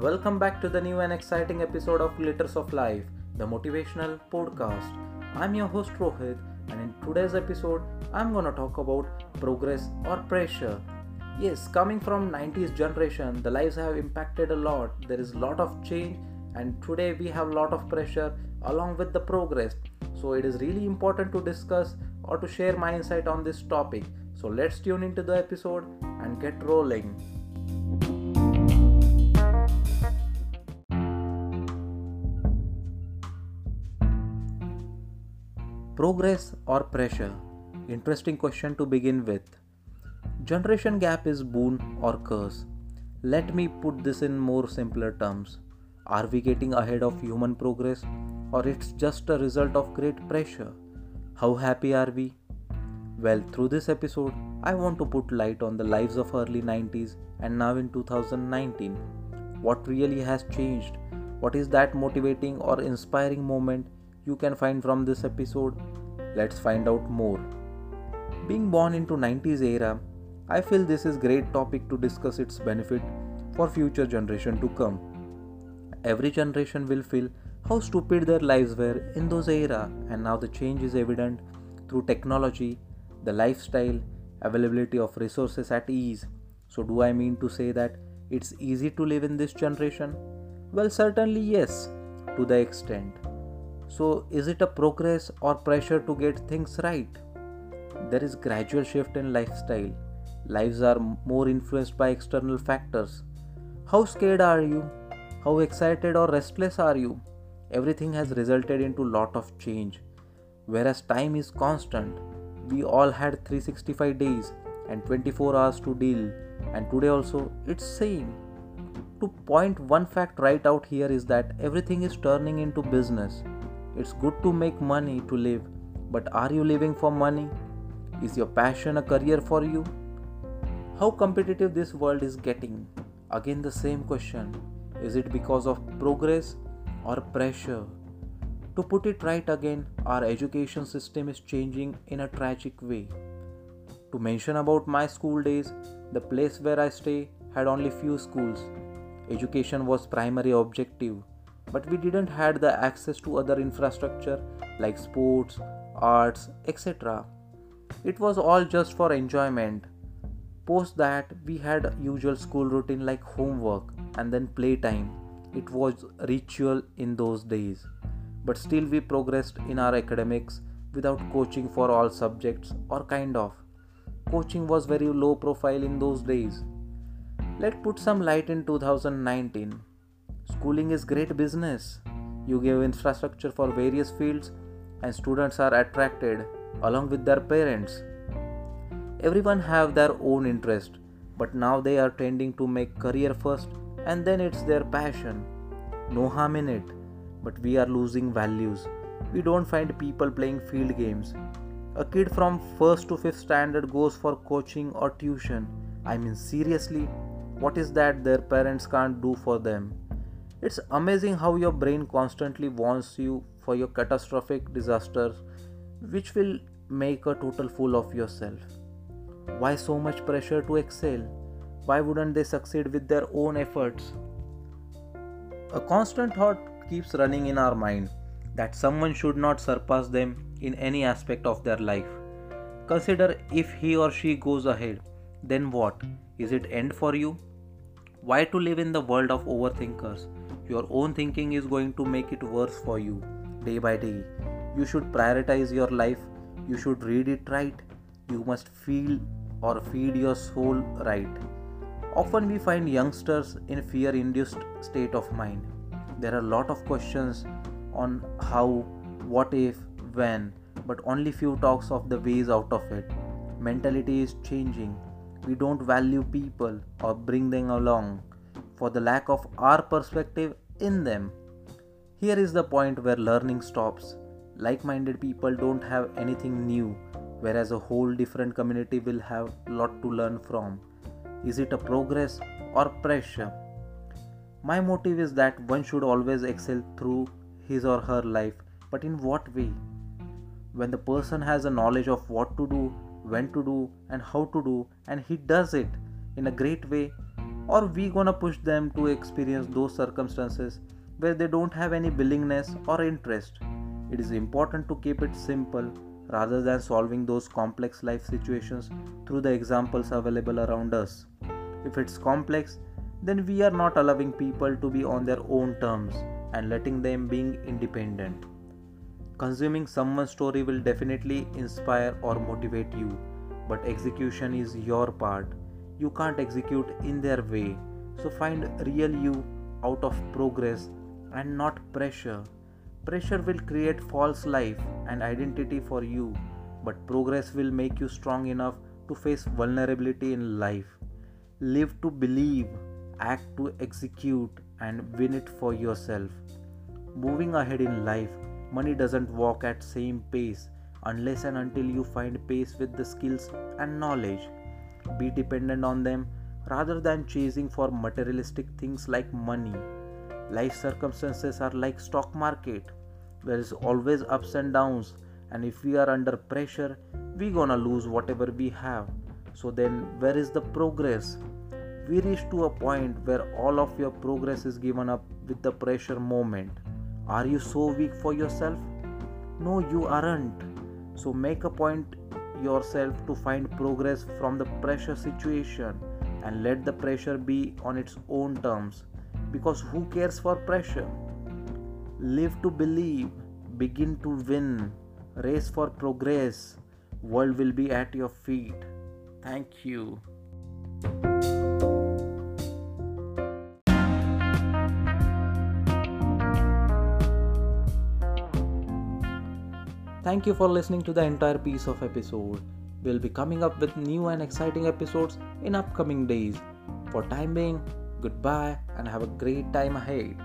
Welcome back to the new and exciting episode of Glitters of Life, the motivational podcast. I'm your host Rohit, and in today's episode, I'm gonna talk about progress or pressure. Yes, coming from 90s generation, the lives have impacted a lot. There is a lot of change, and today we have a lot of pressure along with the progress. So it is really important to discuss or to share my insight on this topic. So let's tune into the episode and get rolling. Progress or pressure? Interesting question to begin with. Generation gap is boon or curse? Let me put this in more simpler terms. Are we getting ahead of human progress or it's just a result of great pressure? How happy are we? Well, through this episode, I want to put light on the lives of early 90s and now in 2019. What really has changed? What is that motivating or inspiring moment you can find from this episode? Let's find out more. Being born into 90s era, I feel this is great topic to discuss its benefit for future generation to come. Every generation will feel how stupid their lives were in those era and now the change is evident through technology, the lifestyle, availability of resources at ease. So do I mean to say that it's easy to live in this generation? Well, certainly yes, to the extent. So, is it a progress or pressure to get things right? There is gradual shift in lifestyle. Lives are more influenced by external factors. How scared are you? How excited or restless are you? Everything has resulted into lot of change. Whereas time is constant. We all had 365 days and 24 hours to deal and today also it's same. To point one fact right out here is that everything is turning into business it's good to make money to live, but are you living for money? Is your passion a career for you? How competitive this world is getting? Again, the same question. Is it because of progress or pressure? To put it right again, our education system is changing in a tragic way. To mention about my school days, the place where I stay had only few schools. Education was primary objective but we didn't had the access to other infrastructure like sports arts etc it was all just for enjoyment. Post that we had usual school routine like homework and then playtime. It was ritual in those days. But still we progressed in our academics without coaching for all subjects or kind of. Coaching was very low profile in those days. Let's put some light in 2019 Schooling is great business. You give infrastructure for various fields and students are attracted along with their parents. Everyone have their own interest, but now they are tending to make career first and then it's their passion. No harm in it, but we are losing values. We don't find people playing field games. A kid from 1st to 5th standard goes for coaching or tuition. I mean seriously, what is that their parents can't do for them? It's amazing how your brain constantly warns you for your catastrophic disasters, which will make a total fool of yourself. Why so much pressure to excel? Why wouldn't they succeed with their own efforts? A constant thought keeps running in our mind that someone should not surpass them in any aspect of their life. Consider if he or she goes ahead, then what? Is it end for you? Why to live in the world of overthinkers? Your own thinking is going to make it worse for you day by day. You should prioritize your life. You should read it right. You must feel or feed your soul right. Often we find youngsters in fear induced state of mind. There are a lot of questions on how, what if, when, but only few talks of the ways out of it. Mentality is changing. We don't value people or bring them along for the lack of our perspective in them. Here is the point where learning stops. Like minded people don't have anything new, whereas a whole different community will have a lot to learn from. Is it a progress or pressure? My motive is that one should always excel through his or her life, but in what way? When the person has a knowledge of what to do, when to do, and how to do, and he does it in a great way, or we gonna push them to experience those circumstances where they don't have any willingness or interest. It is important to keep it simple rather than solving those complex life situations through the examples available around us. If it's complex then we are not allowing people to be on their own terms and letting them being independent. Consuming someone's story will definitely inspire or motivate you but execution is your part you can't execute in their way. So find real you out of progress and not pressure. Pressure will create false life and identity for you, but progress will make you strong enough to face vulnerability in life. Live to believe, act to execute, and win it for yourself. Moving ahead in life, money doesn't walk at same pace unless and until you find pace with the skills and knowledge be dependent on them rather than chasing for materialistic things like money. Life circumstances are like stock market. There is always ups and downs and if we are under pressure we gonna lose whatever we have. So then where is the progress? We reach to a point where all of your progress is given up with the pressure moment. Are you so weak for yourself? No you aren't. So make a point yourself to find progress from the pressure situation and let the pressure be on its own terms. Because who cares for pressure? Live to believe begin to win race for progress. World will be at your feet. Thank you Thank you for listening to the entire piece of episode. We'll be coming up with new and exciting episodes in upcoming days. For time being, goodbye and have a great time ahead.